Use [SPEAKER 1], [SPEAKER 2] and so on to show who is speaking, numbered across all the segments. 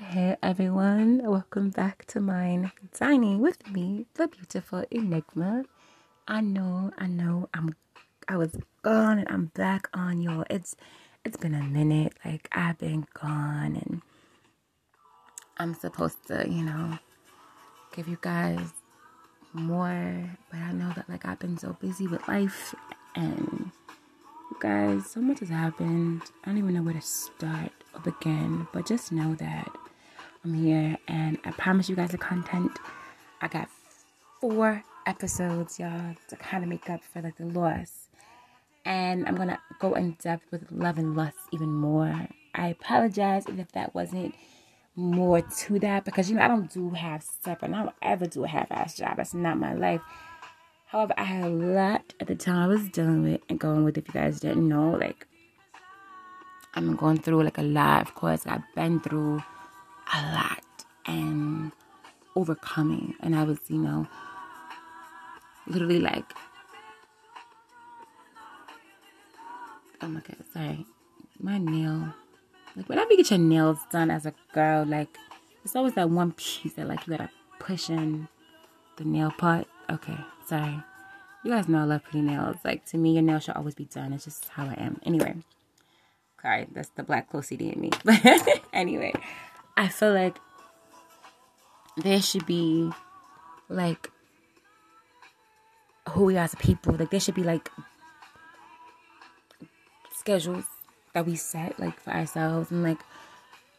[SPEAKER 1] Hey everyone, welcome back to mind dining with me, the beautiful Enigma. I know, I know, I'm, I was gone and I'm back on y'all. It's, it's been a minute. Like I've been gone and I'm supposed to, you know, give you guys more, but I know that like I've been so busy with life and you guys, so much has happened. I don't even know where to start or begin, but just know that I'm here and I promise you guys the content. I got four episodes, y'all, to kind of make up for like the loss. And I'm gonna go in depth with love and lust even more. I apologize if that wasn't more to that because you know I don't do half stuff and I don't ever do a half ass job. That's not my life. However, I had a lot at the time I was dealing with and going with. If you guys didn't know, like I'm going through like a lot. Of course, I've been through a lot and overcoming. And I was, you know, literally like, oh my God, sorry. My nail, like whenever you get your nails done as a girl, like it's always that one piece that like you gotta push in the nail part. Okay, sorry. You guys know I love pretty nails. Like to me, your nails should always be done. It's just how I am. Anyway, All right, that's the black OCD in me. But anyway, I feel like there should be like who we are as people. Like there should be like schedules that we set like for ourselves and like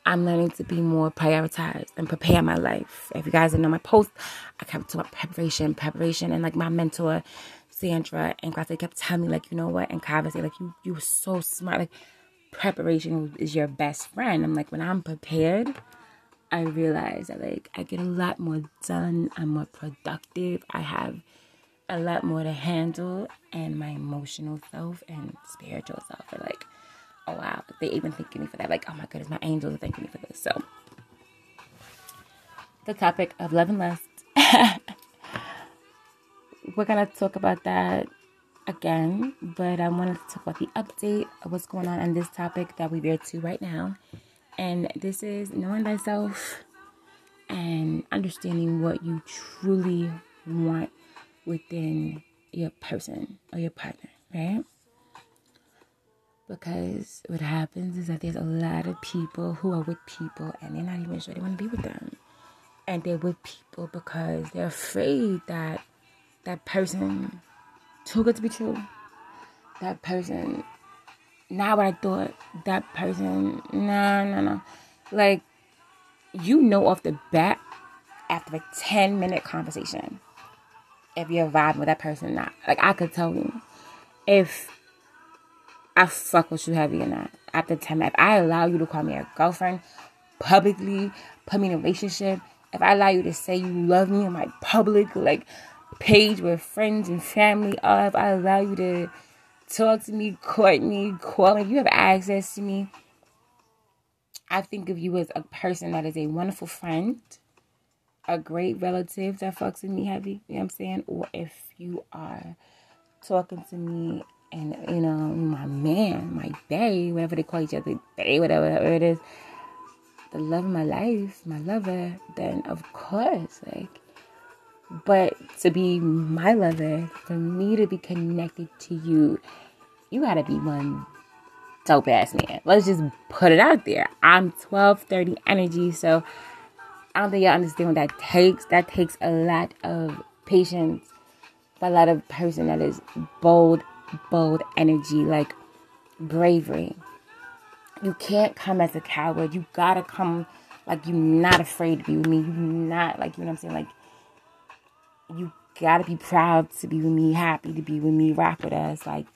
[SPEAKER 1] I'm learning to be more prioritized and prepare my life. If you guys didn't know my post, I kept talking about preparation, preparation, and like my mentor, Sandra and Class, kept telling me like, you know what, and Kava like you you were so smart. Like preparation is your best friend. I'm like, when I'm prepared, I realize that like I get a lot more done. I'm more productive. I have a lot more to handle, and my emotional self and spiritual self are like, oh wow, they even thanking me for that. Like, oh my goodness, my angels are thanking me for this. So, the topic of love and lust. We're gonna talk about that again, but I wanted to talk about the update of what's going on on this topic that we're to right now. And this is knowing thyself and understanding what you truly want within your person or your partner, right? Because what happens is that there's a lot of people who are with people and they're not even sure they want to be with them. And they're with people because they're afraid that that person too good to be true. That person, not what I thought. That person, no, no, no. Like, you know off the bat after a 10 minute conversation if you're vibing with that person or not. Like, I could tell you if I fuck with you heavy or not after 10 minutes. If I allow you to call me a girlfriend publicly, put me in a relationship, if I allow you to say you love me in my public, like, page with friends and family if I allow you to talk to me, court me, call me, you have access to me. I think of you as a person that is a wonderful friend, a great relative that fucks with me heavy, you know what I'm saying? Or if you are talking to me and, you know, my man, my bae, whatever they call each other, bae, whatever, whatever it is, the love of my life, my lover, then of course, like, but to be my lover, for me to be connected to you, you gotta be one dope ass man. Let's just put it out there. I'm 1230 energy, so I don't think y'all understand what that takes. That takes a lot of patience, a lot of person that is bold, bold energy, like bravery. You can't come as a coward. You gotta come like you're not afraid to be with me. You're not like you know what I'm saying, like you gotta be proud to be with me, happy to be with me, rock with us. Like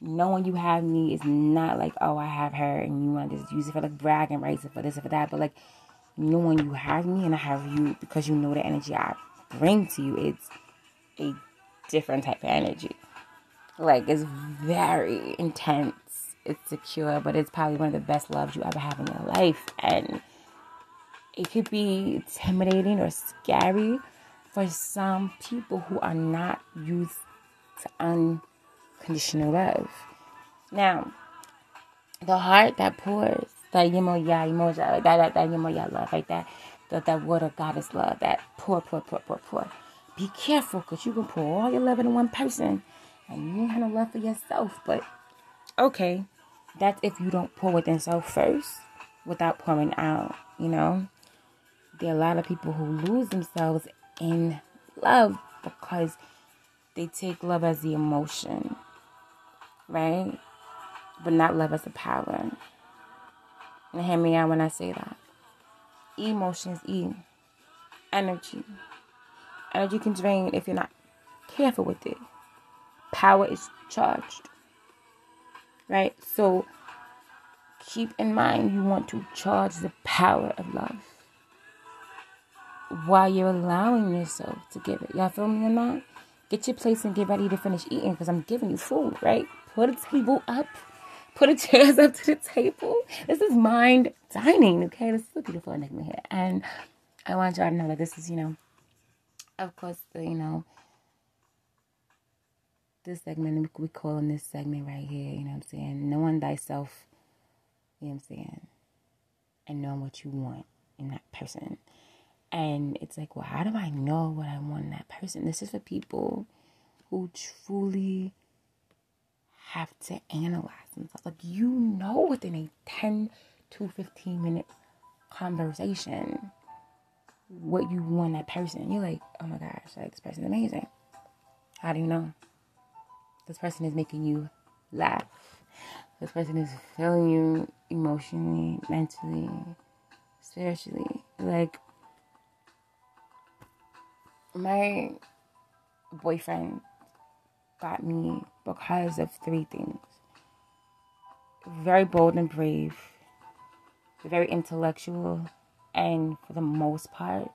[SPEAKER 1] knowing you have me is not like, oh, I have her and you want to just use it for like bragging rights or for this or for that. But like knowing you have me and I have you because you know the energy I bring to you, it's a different type of energy. Like it's very intense. It's secure, but it's probably one of the best loves you ever have in your life. And it could be intimidating or scary for some people who are not used to unconditional love. Now, the heart that pours, That yemoya emoja, like that, that, that yemoya love, like that, that, that water goddess love, that pour, pour, pour, pour, pour. Be careful, because you can pour all your love into one person, and you ain't have no love for yourself. But okay, that's if you don't pour within self first, without pouring out. You know, there are a lot of people who lose themselves in love because they take love as the emotion, right? But not love as a power. And hear me out when I say that. Emotions, E. Energy. Energy can drain if you're not careful with it. Power is charged. Right? So keep in mind you want to charge the power of love while you're allowing yourself to give it. Y'all feel me or not? Get your plates and get ready to finish eating because I'm giving you food, right? Put a table up. Put a chairs up to the table. This is mind dining, okay? This is a beautiful enigma here. And I want y'all to know that this is, you know, of course, you know, this segment, we calling this segment right here, you know what I'm saying? Knowing thyself, you know what I'm saying? And knowing what you want in that person. And it's like, well, how do I know what I want in that person? This is for people who truly have to analyze themselves. Like, you know, within a 10 to 15 minute conversation, what you want that person. You're like, oh my gosh, like, this person's amazing. How do you know? This person is making you laugh. This person is filling you emotionally, mentally, spiritually. Like, my boyfriend got me because of three things very bold and brave, very intellectual, and for the most part,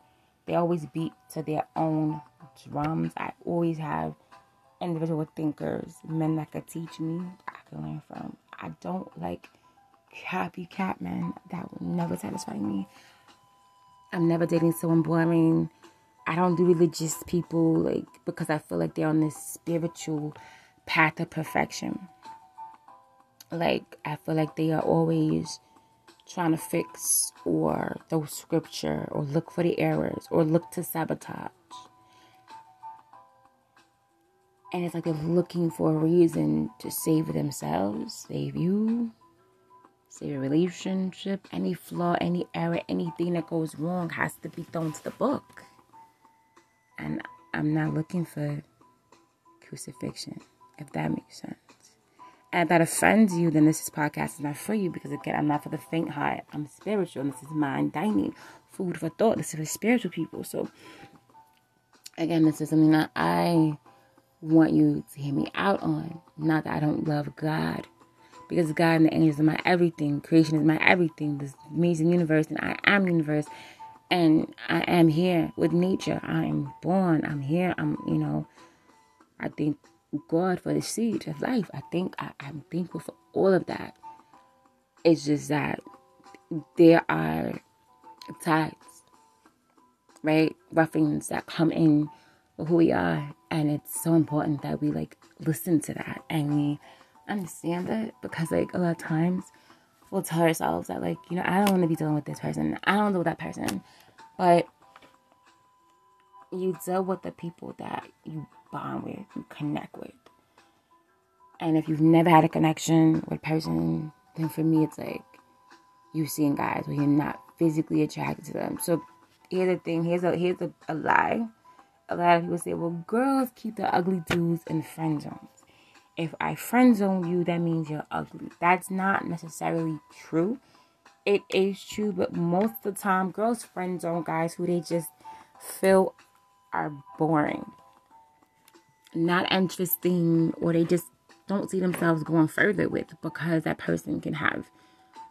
[SPEAKER 1] they always beat to their own drums. I always have individual thinkers, men that could teach me, I can learn from. I don't like copycat men. That will never satisfy me. I'm never dating someone boring I don't do religious people like because I feel like they're on this spiritual path of perfection. Like I feel like they are always trying to fix or throw scripture or look for the errors or look to sabotage. And it's like they're looking for a reason to save themselves, save you, save a relationship. Any flaw, any error, anything that goes wrong has to be thrown to the book. And I'm not looking for crucifixion, if that makes sense. And if that offends you, then this is podcast is not for you because again, I'm not for the faint heart. I'm spiritual. And this is mind dining, food for thought. This is for spiritual people. So again, this is something that I want you to hear me out on. Not that I don't love God. Because God and the angels are my everything. Creation is my everything. This amazing universe and I am universe and I am here with nature. I am born. I'm here. I'm, you know, I thank God for the seed of life. I think I, I'm thankful for all of that. It's just that there are tides, right? Roughings that come in who we are. And it's so important that we like listen to that and we understand it because like a lot of times we'll tell ourselves that like, you know, I don't want to be dealing with this person. I don't know that person. But you deal with the people that you bond with, you connect with. And if you've never had a connection with a person, then for me it's like you seeing guys where you're not physically attracted to them. So here's the thing, here's a here's a, a lie. A lot of people say, well, girls keep the ugly dudes in friend zones. If I friend zone you, that means you're ugly. That's not necessarily true it is true, but most of the time, girls friend zone guys who they just feel are boring, not interesting, or they just don't see themselves going further with because that person can have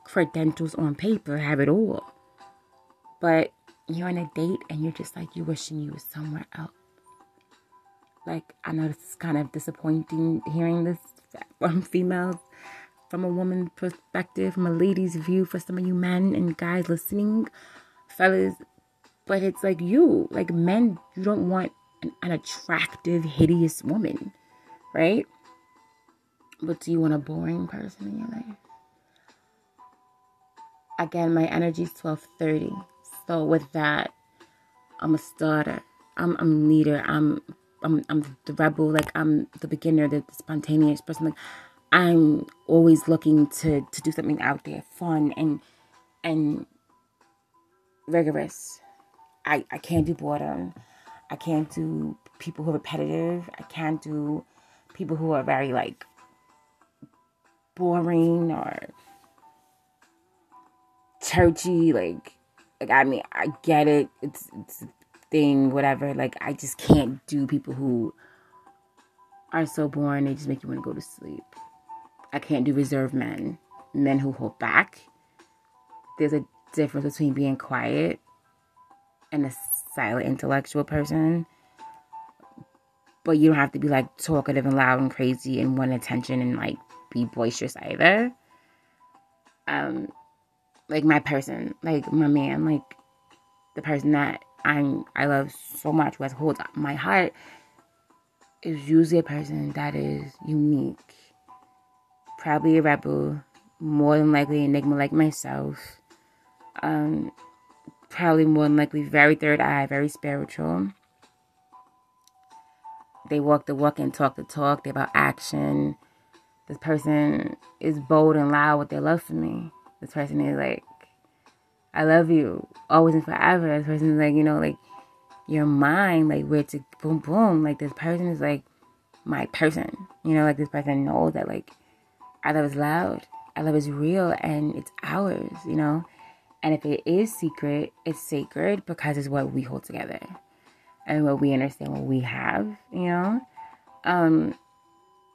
[SPEAKER 1] credentials on paper, have it all. But you're on a date and you're just like, you're wishing you was somewhere else. Like, I know this is kind of disappointing hearing this from females from a woman's perspective, from a lady's view for some of you men and guys listening, fellas. But it's like you, like men, you don't want an, an attractive, hideous woman, right? But do you want a boring person in your life? again, my energy is 1230. So with that, I'm a starter. I'm I'm leader. I'm I'm I'm the rebel. Like I'm the beginner, the, the spontaneous person. Like I'm always looking to to do something out there, fun and and rigorous. I I can't do boredom. I can't do people who are repetitive. I can't do people who are very like boring or churchy. Like, like I mean, I get it. It's it's a thing, whatever. Like, I just can't do people who are so boring. They just make you want to go to sleep. I can't do reserved men, men who hold back. There's a difference between being quiet and a silent intellectual person. But you don't have to be like talkative and loud and crazy and want attention and like be boisterous either. Um, like my person, like my man, like the person that I'm I love so much, who has holds my heart, is usually a person that is unique. Probably a rebel, more than likely enigma like myself. Um, probably more than likely very third eye, very spiritual. They walk the walk and talk the talk. They're about action. This person is bold and loud with their love for me. This person is like, I love you always and forever. This person is like, you know, like your mind, like where to boom boom. Like this person is like my person. You know, like this person knows that like our love is loud. Our love is real and it's ours, you know? And if it is secret, it's sacred because it's what we hold together and what we understand what we have, you know? Um,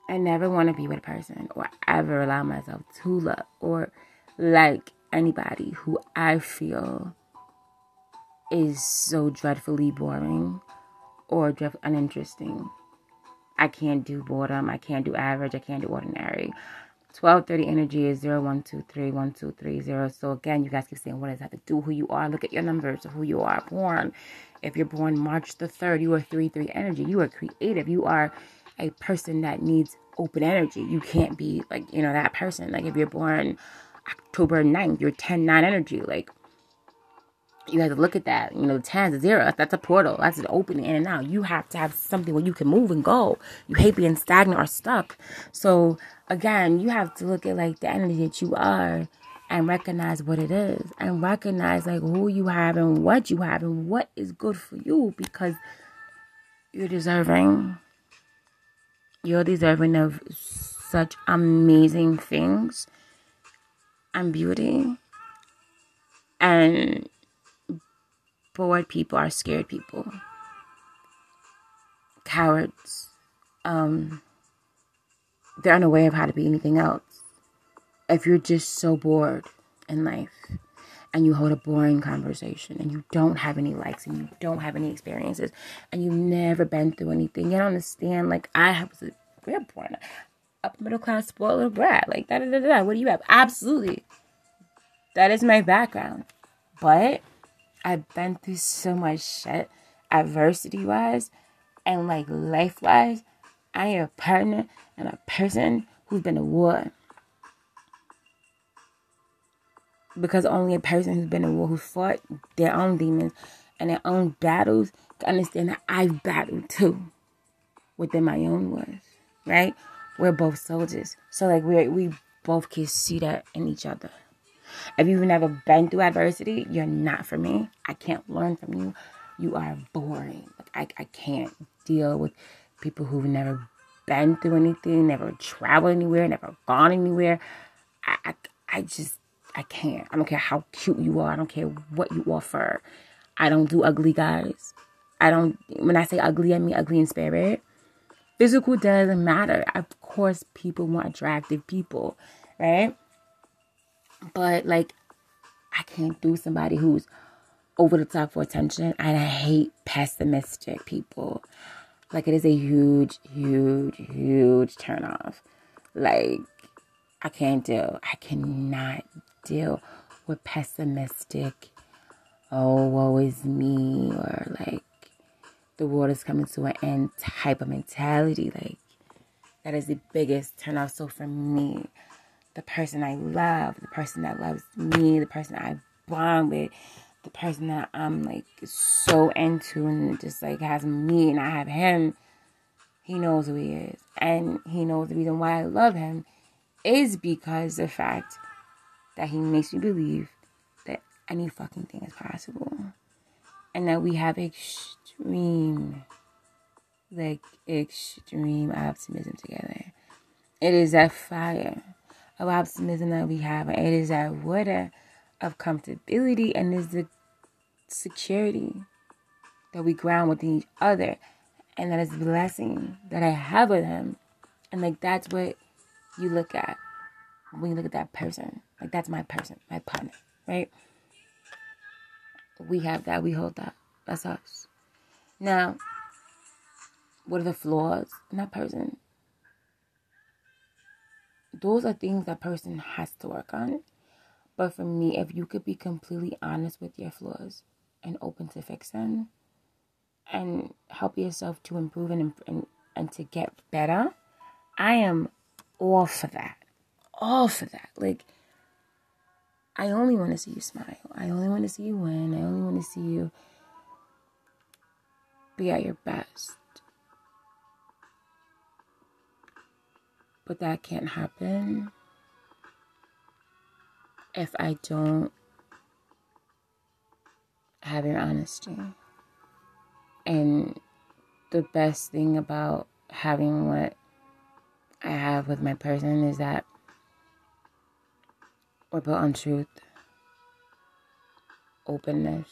[SPEAKER 1] I never want to be with a person or ever allow myself to love or like anybody who I feel is so dreadfully boring or dreadfully uninteresting. I can't do boredom. I can't do average. I can't do ordinary. 1230 energy is 01231230. So again, you guys keep saying, what does that have to do? Who you are? Look at your numbers of who you are born. If you're born March the 3rd, you are 3-3 energy. You are creative. You are a person that needs open energy. You can't be like, you know, that person. Like if you're born October 9th, you're 10-9 energy. Like you have to look at that. You know, 10 is zero. That's a portal. That's an opening in and out. You have to have something where you can move and go. You hate being stagnant or stuck. So again, you have to look at like the energy that you are and recognize what it is and recognize like who you have and what you have and what is good for you because you're deserving. You're deserving of such amazing things and beauty. And bored people are scared people. Cowards. Um, they're unaware of how to be anything else. If you're just so bored in life and you hold a boring conversation and you don't have any likes and you don't have any experiences and you've never been through anything, you don't understand. Like, I was a, we're born upper middle class spoiled little brat. Like, da da da da. What do you have? Absolutely. That is my background. But I've been through so much shit, adversity wise and like life wise. I am a partner and a person who's been to war. Because only a person who's been in war, who fought their own demons and their own battles, can understand that I've battled too within my own wars, right? We're both soldiers. So, like, we we both can see that in each other. If you've never been through adversity, you're not for me. I can't learn from you. You are boring. Like, I, I can't deal with people who've never been through anything, never traveled anywhere, never gone anywhere. I, I, I just, I can't. I don't care how cute you are. I don't care what you offer. I don't do ugly guys. I don't, when I say ugly, I mean ugly in spirit. Physical doesn't matter. Of course, people want attractive people, right? But like, I can't do somebody who's over the top for attention. And I hate pessimistic people. Like it is a huge, huge, huge turnoff. Like I can't deal. I cannot deal with pessimistic. Oh, woe is me, or like the world is coming to an end type of mentality. Like that is the biggest turnoff. So for me, the person I love, the person that loves me, the person I bond with, the person that I'm like so into and just like has me and I have him, he knows who he is. And he knows the reason why I love him is because the fact that he makes me believe that any fucking thing is possible. And that we have extreme, like extreme optimism together. It is that fire of optimism that we have. And it is that water of comfortability and is the security that we ground within each other. And that is the blessing that I have with him. And like that's what you look at when you look at that person. Like that's my person, my partner, right? We have that, we hold that. That's us. Now, what are the flaws in that person? Those are things that person has to work on. But for me, if you could be completely honest with your flaws and open to fix them and help yourself to improve and, and, and to get better, I am all for that. All for that. Like, I only want to see you smile. I only want to see you win. I only want to see you be at your best. But that can't happen if I don't have your honesty. And the best thing about having what I have with my person is that we're built on truth, openness,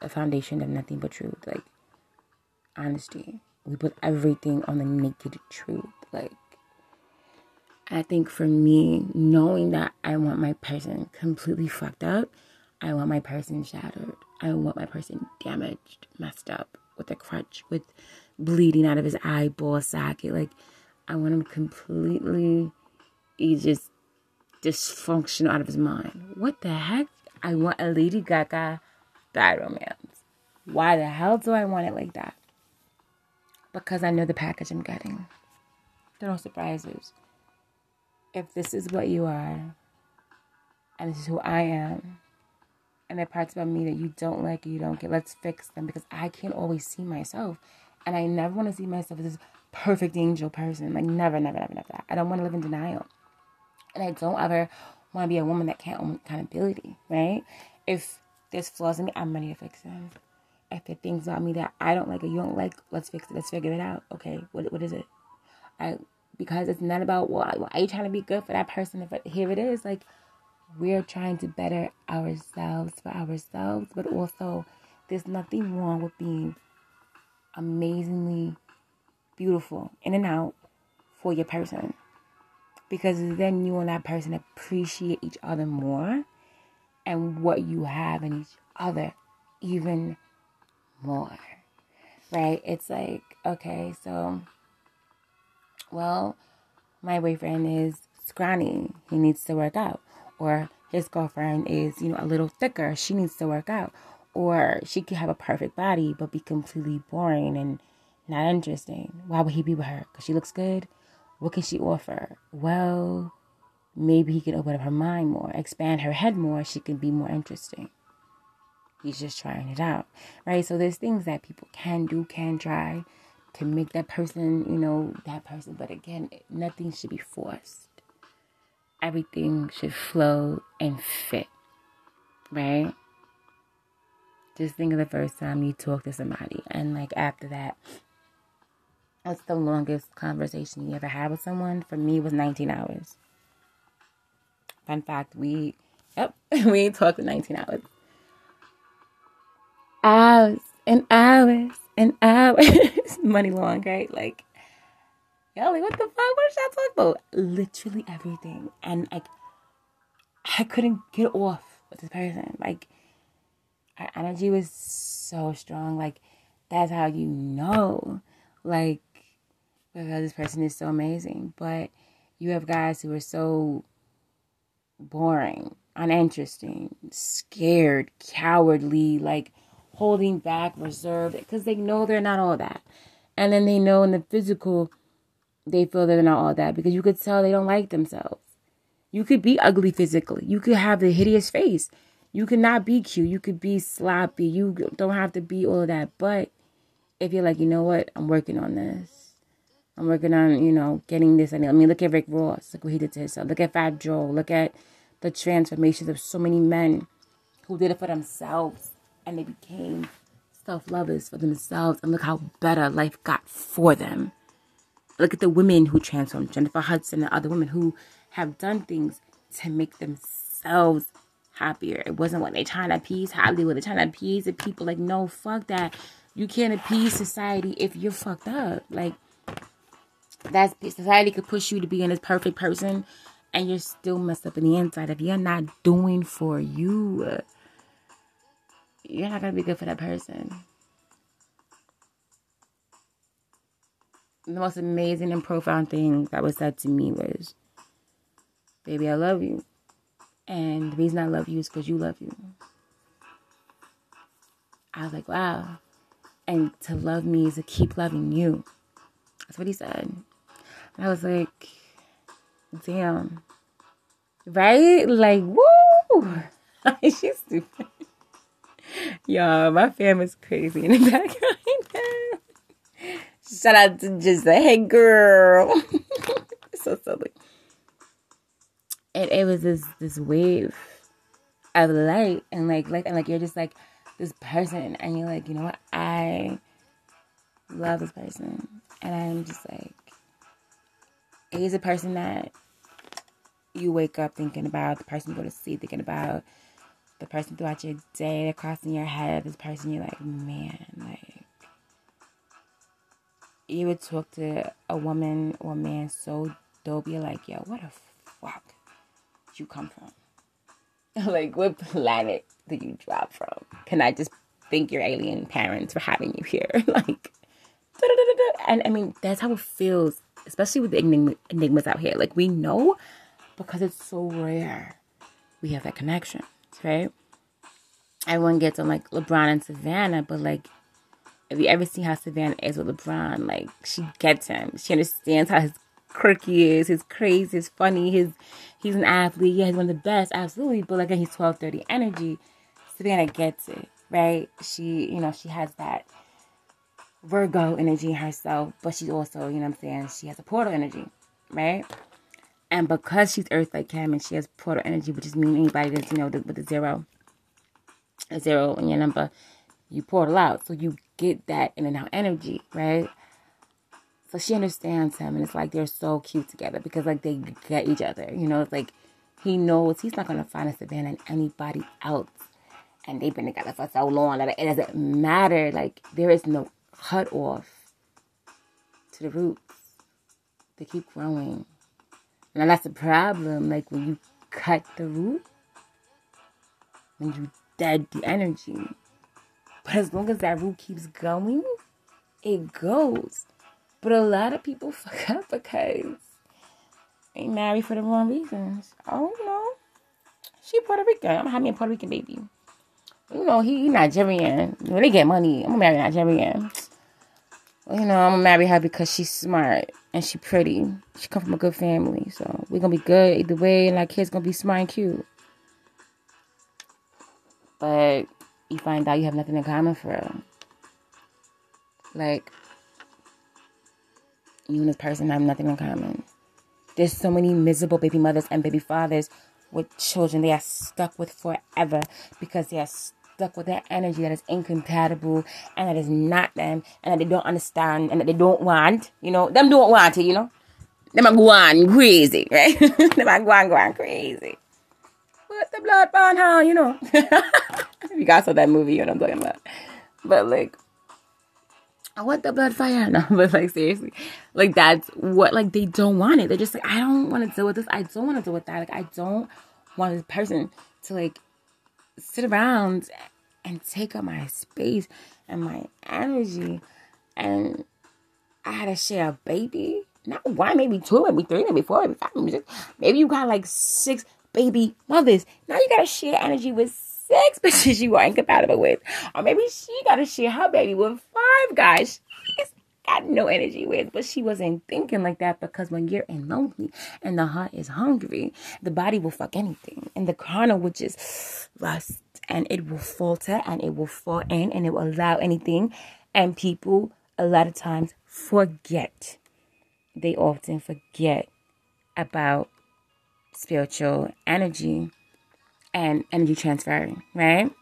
[SPEAKER 1] a foundation of nothing but truth, like honesty. We put everything on the naked truth. Like, I think for me, knowing that I want my person completely fucked up, I want my person shattered. I want my person damaged, messed up, with a crutch, with bleeding out of his eyeball socket. Like, I want him completely, he's just dysfunctional out of his mind. What the heck? I want a Lady Gaga bad romance. Why the hell do I want it like that? Because I know the package I'm getting. There are no surprises. If this is what you are, and this is who I am, and there parts about me that you don't like you don't get, let's fix them because I can't always see myself. And I never want to see myself as this perfect angel person. Like, never, never, never, never. I don't want to live in denial. And I don't ever want to be a woman that can't own accountability, right? If there's flaws in me, I'm ready to fix them. If there are things about me that I don't like or you don't like, let's fix it. Let's figure it out. Okay, what what is it? I because it's not about well, are you trying to be good for that person? Here it is, like we're trying to better ourselves for ourselves, but also there's nothing wrong with being amazingly beautiful in and out for your person because then you and that person appreciate each other more and what you have in each other even more. Right? It's like, okay, so, well, my boyfriend is scrawny. He needs to work out. Or his girlfriend is, you know, a little thicker. She needs to work out. Or she could have a perfect body but be completely boring and not interesting. Why would he be with her? Because she looks good? What can she offer? Well, maybe he can open up her mind more, expand her head more. She can be more interesting. He's just trying it out, right? So there's things that people can do, can try to make that person, you know, that person. But again, nothing should be forced. Everything should flow and fit, right? Just think of the first time you talk to somebody, and like after that, What's the longest conversation you ever had with someone? For me, was 19 hours. Fun fact, we, yep, we talked for 19 hours. Hours and hours and hours. Money long, right? Like, yo, like, what the fuck? What should I talk about? Literally everything. And, like, I couldn't get off with this person. Like, our energy was so strong. Like, that's how you know. Like, because this person is so amazing. But you have guys who are so boring, uninteresting, scared, cowardly, like holding back, reserved, because they know they're not all that. And then they know in the physical, they feel they're not all that because you could tell they don't like themselves. You could be ugly physically. You could have the hideous face. You could not be cute. You could be sloppy. You don't have to be all of that. But if you're like, you know what, I'm working on this. I'm working on, you know, getting this. I mean, look at Rick Ross. Look what he did to himself. Look at Fat Joe. Look at the transformations of so many men who did it for themselves and they became self lovers for themselves. And look how better life got for them. Look at the women who transformed Jennifer Hudson and other women who have done things to make themselves happier. It wasn't what they trying to appease Hollywood. They're trying to appease the people. Like, no, fuck that. You can't appease society if you're fucked up. Like, that society could push you to be in this perfect person and you're still messed up in the inside. If you're not doing for you, you're not gonna be good for that person. The most amazing and profound thing that was said to me was, Baby, I love you. And the reason I love you is because you love you. I was like, wow. And to love me is to keep loving you. That's what he said. And I was like, damn. Right? Like, woo! She's stupid. Y'all, my fam is crazy in the background. Shout out to just a hey girl. so silly. And it was this this wave of light and like like and like you're just like this person and you're like, you know what, I love this person. And I'm just like he's a person that you wake up thinking about, the person you go to sleep thinking about, the person throughout your day that crossing your head, this person you're like, man, like you would talk to a woman or man so dope, you're like, yo, what the fuck did you come from? like, what planet did you drop from? Can I just thank your alien parents for having you here? like, and I mean, that's how it feels, especially with the enigmas out here. Like, we know because it's so rare. We have that connection, right? Everyone gets on like LeBron and Savannah, but like, if you ever see how Savannah is with LeBron, like, she gets him. She understands how his quirky is, his crazy, his funny, his he's an athlete. Yeah, he's one of the best, absolutely. But like, he's twelve thirty energy. Savannah gets it, right? She, you know, she has that Virgo energy herself, but she's also, you know I'm saying, she has a portal energy, right? And because she's Earth like Cam and she has portal energy, which is mean anybody that's, you know, with the zero, a zero in your number, you portal out. So you get that in and out energy, right? So she understands him and it's like they're so cute together because like they get each other. You know, it's like he knows he's not gonna find a Savannah in anybody else. And they've been together for so long that it doesn't matter. Like there is no cut off to the roots. They keep growing. And that's the problem. Like when you cut the root, when you dead the energy. But as long as that root keeps going, it goes. But a lot of people fuck up because they marry for the wrong reasons. Oh no. She Puerto Rican. I'm me a Puerto Rican baby. You know, he, he Nigerian. When they get money, I'm gonna marry Nigerian you know, I'm gonna marry her because she's smart and she pretty. She come from a good family, so we're gonna be good either way, and our kids gonna be smart and cute. But you find out you have nothing in common for her. Like you and this person have nothing in common. There's so many miserable baby mothers and baby fathers with children they are stuck with forever because they are stuck with that energy that is incompatible and that is not them and that they don't understand and that they don't want. You know, them don't want it, you know. Them are going crazy, right? them are going, going crazy. What the blood bond how, you know. you guys saw that movie, you know what I'm talking about. But like what the blood fire? No, but like seriously, like that's what like they don't want it. They're just like, I don't want to deal with this. I don't want to deal with that. Like I don't want this person to like sit around and take up my space and my energy. And I had to share a baby. Not one, maybe two, maybe three, maybe four, maybe five, maybe six. Maybe you got like six baby mothers. Now you gotta share energy with six bitches you are incompatible with. Or maybe she gotta share her baby with five guys. Got no energy with. But she wasn't thinking like that because when you're in lonely and the heart is hungry, the body will fuck anything. And the carnal will just rust and it will falter and it will fall in and it will allow anything. And people, a lot of times, forget. They often forget about spiritual energy and energy transferring, right?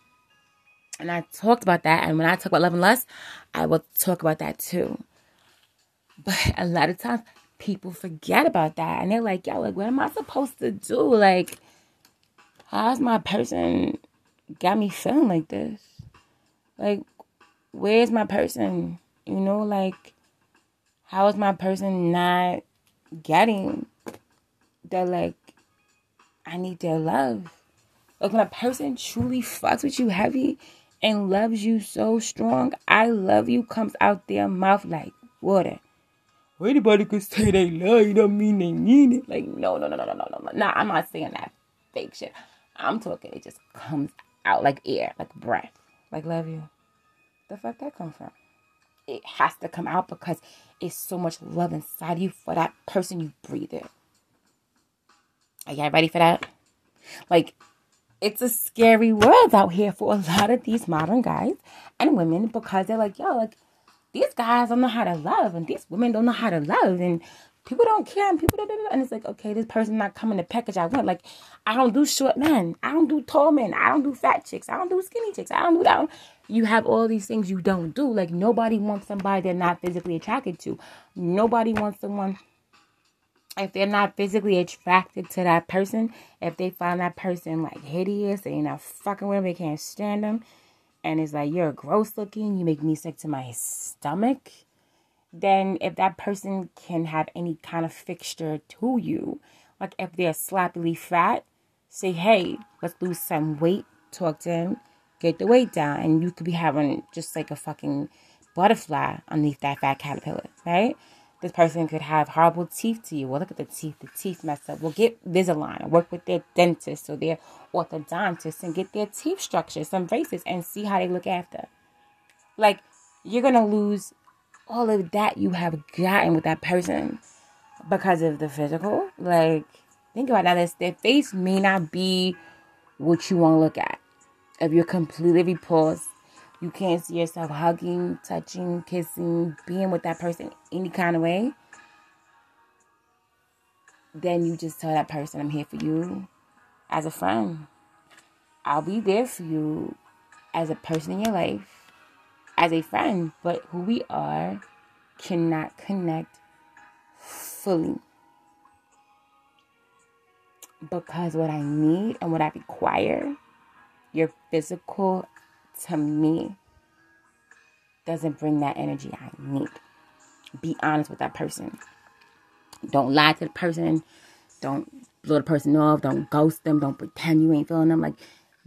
[SPEAKER 1] And I talked about that. And when I talk about love and lust, I will talk about that too. But a lot of times people forget about that. And they're like, yo, like, what am I supposed to do? Like, how's my person got me feeling like this? Like, where's my person? You know, like, how is my person not getting that, like, I need their love? Like, when a person truly fucks with you heavy, and loves you so strong, I love you comes out their mouth like water. Anybody could say they love you, don't mean they mean it. Like, no, no, no, no, no, no, no. Nah, I'm not saying that fake shit. I'm talking, it just comes out like air, like breath. Like, love you. The fuck that come from? It has to come out because it's so much love inside you for that person you breathe it. Are y'all ready for that? Like, it's a scary world out here for a lot of these modern guys and women because they're like, yo, like these guys don't know how to love and these women don't know how to love and people don't care and people don't and it's like, okay, this person not coming the package I want. Like, I don't do short men, I don't do tall men, I don't do fat chicks, I don't do skinny chicks, I don't do that. You have all these things you don't do. Like nobody wants somebody they're not physically attracted to. Nobody wants someone if they're not physically attracted to that person, if they find that person like hideous, they not fucking with them, they can't stand them, and it's like you're gross looking, you make me sick to my stomach, then if that person can have any kind of fixture to you, like if they're sloppily fat, say, hey, let's lose some weight, talk to them, get the weight down, and you could be having just like a fucking butterfly underneath that fat caterpillar, right? This person could have horrible teeth to you. Well, look at the teeth. The teeth messed up. Well, get Invisalign. Work with their dentist or their orthodontist and get their teeth structured, some braces, and see how they look after. Like, you're going to lose all of that you have gotten with that person because of the physical. Like, think about that. Their face may not be what you want to look at. If you're completely repulsed you can't see yourself hugging, touching, kissing, being with that person any kind of way, then you just tell that person, I'm here for you as a friend. I'll be there for you as a person in your life, as a friend. But who we are cannot connect fully. Because what I need and what I require, your physical to me doesn't bring that energy I need. Be honest with that person. Don't lie to the person. Don't blow the person off. Don't ghost them. Don't pretend you ain't feeling them. Like,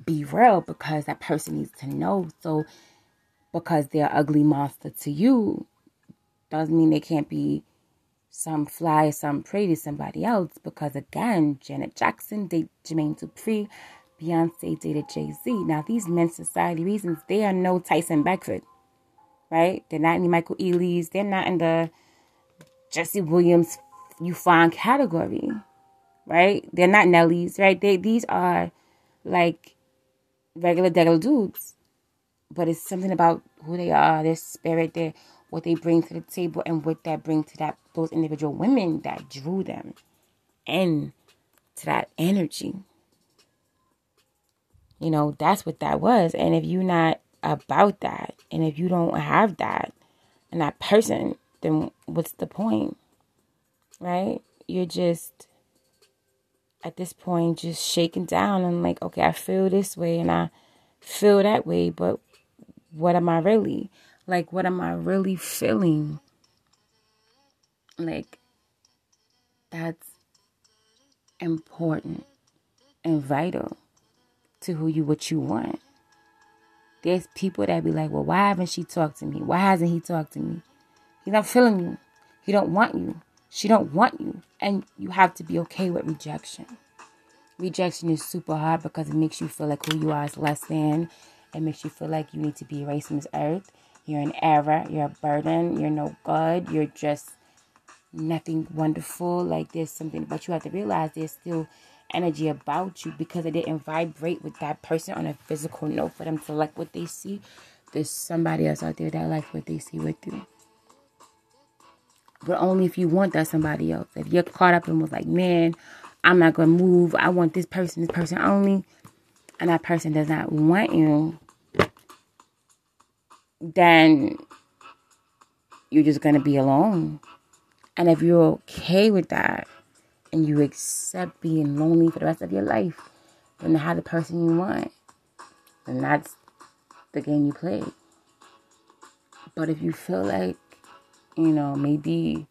[SPEAKER 1] be real because that person needs to know. So, because they're ugly monster to you, doesn't mean they can't be some fly, some pretty somebody else. Because again, Janet Jackson, date Jermaine Dupri, Beyonce dated Jay Z. Now, these men's society reasons, they are no Tyson Beckford, right? They're not any Michael Ealy's. They're not in the Jesse Williams you find category, right? They're not Nellies, right? They these are like regular degular dudes, but it's something about who they are, their spirit, their what they bring to the table, and what that bring to that those individual women that drew them, in to that energy. You know, that's what that was. And if you're not about that, and if you don't have that, and that person, then what's the point? Right? You're just at this point just shaking down and like, okay, I feel this way and I feel that way, but what am I really? Like, what am I really feeling? Like, that's important and vital to who you what you want. There's people that be like, well, why haven't she talked to me? Why hasn't he talked to me? He's not feeling you. He don't want you. She don't want you. And you have to be okay with rejection. Rejection is super hard because it makes you feel like who you are is less than. It makes you feel like you need to be erased from this earth. You're an error. You're a burden. You're no good. You're just nothing wonderful. Like there's something, but you have to realize there's still energy about you because it didn't vibrate with that person on a physical note for them to like what they see. There's somebody else out there that likes what they see with you. But only if you want that somebody else. If you're caught up and was like, man, I'm not gonna move. I want this person, this person only, and that person does not want you, then you're just gonna be alone. And if you're okay with that and you accept being lonely for the rest of your life, then have the person you want. And that's the game you play. But if you feel like, you know, maybe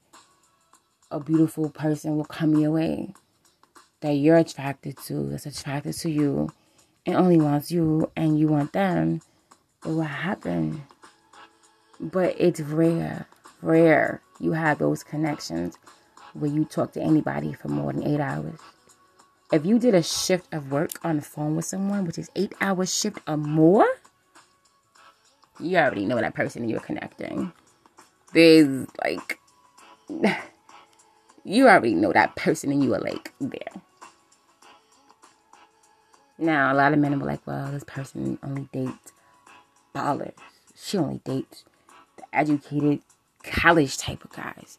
[SPEAKER 1] a beautiful person will come your way that you're attracted to, that's attracted to you, and only wants you and you want them, it will happen. But it's rare, rare you have those connections where you talk to anybody for more than eight hours. If you did a shift of work on the phone with someone, which is eight hours shift or more, you already know that person you're connecting. There's like, you already know that person and you are like there. Now, a lot of men were like, well, this person only dates ballers. She only dates the educated college type of guys.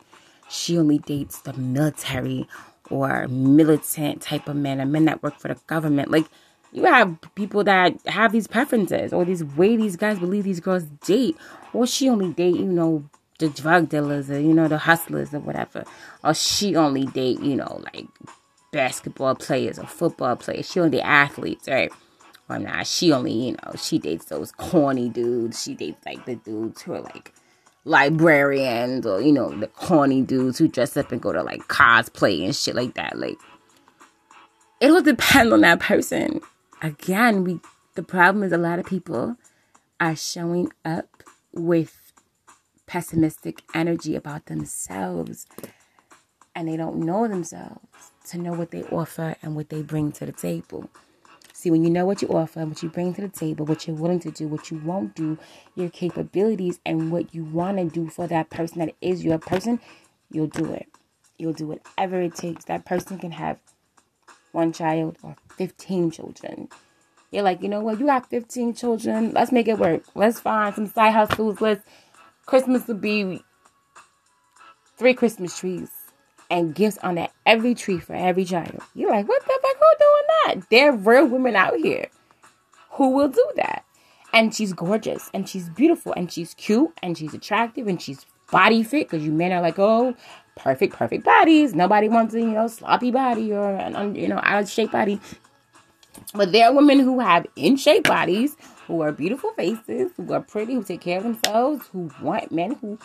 [SPEAKER 1] She only dates the military or militant type of men, or men that work for the government. Like, you have people that have these preferences or these way these guys believe these girls date. Or she only date, you know, the drug dealers or, you know, the hustlers or whatever. Or she only date, you know, like basketball players or football players. She only date athletes, right? Or not. She only, you know, she dates those corny dudes. She dates like the dudes who are like librarians or, you know, the corny dudes who dress up and go to like cosplay and shit like that. Like, it will depend on that person. Again, we the problem is a lot of people are showing up with pessimistic energy about themselves and they don't know themselves to know what they offer and what they bring to the table. See, when you know what you offer, what you bring to the table, what you're willing to do, what you won't do, your capabilities, and what you want to do for that person that is your person, you'll do it. You'll do whatever it takes. That person can have one child or 15 children. You're like, you know what? You got 15 children. Let's make it work. Let's find some side hustles. Let's, Christmas will be three Christmas trees and gifts on every tree for every child. You're like, what the fuck? Who doing that? There are real women out here who will do that. And she's gorgeous and she's beautiful and she's cute and she's attractive and she's body fit because you men are like, oh, perfect, perfect bodies. Nobody wants a, you know, sloppy body or an, you know, out of shape body. But there are women who have in shape bodies, who are beautiful faces, who are pretty, who take care of themselves, who want men who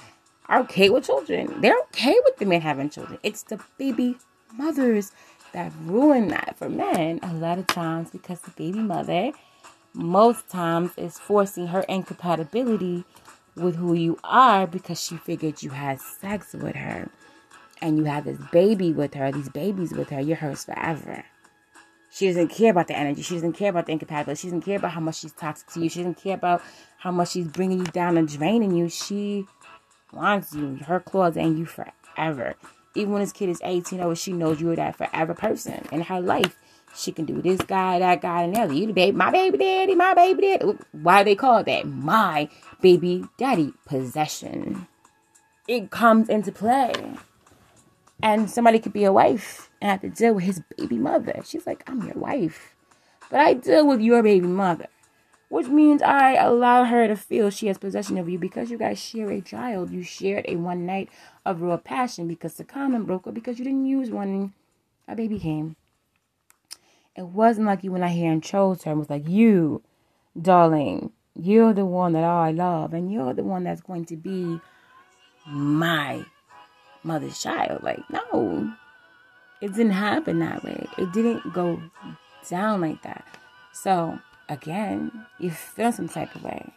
[SPEAKER 1] are okay with children. They're okay with the men having children. It's the baby mothers that ruin that for men a lot of times because the baby mother most times is forcing her incompatibility with who you are because she figured you had sex with her and you have this baby with her, these babies with her, you're hers forever. She doesn't care about the energy. She doesn't care about the incompatibility. She doesn't care about how much she's toxic to you. She doesn't care about how much she's bringing you down and draining you. She wants you, her claws, and you forever. Even when this kid is 18 or she knows you're that forever person in her life. She can do this guy, that guy, and the other. You the baby, my baby daddy, my baby daddy. Why they call that? My baby daddy possession. It comes into play. And somebody could be a wife and have to deal with his baby mother. She's like, I'm your wife. But I deal with your baby mother. Which means I allow her to feel she has possession of you because you guys share a child. You shared a one night of real passion because the condom broke or because you didn't use one a baby came. It wasn't like you went out here and chose her and was like, You, darling, you're the one that I love, and you're the one that's going to be my mother's child. Like, no, it didn't happen that way. It didn't go down like that. So, again, you feel some type of way.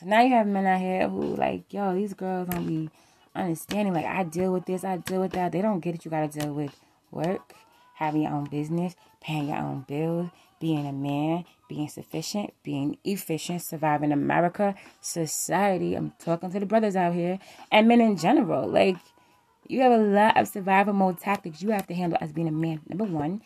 [SPEAKER 1] So now you have men out here who, like, yo, these girls don't be understanding. Like, I deal with this, I deal with that. They don't get it. You got to deal with work, having your own business, paying your own bills, being a man, being sufficient, being efficient, surviving America, society. I'm talking to the brothers out here and men in general. Like, you have a lot of survival mode tactics you have to handle as being a man. Number one,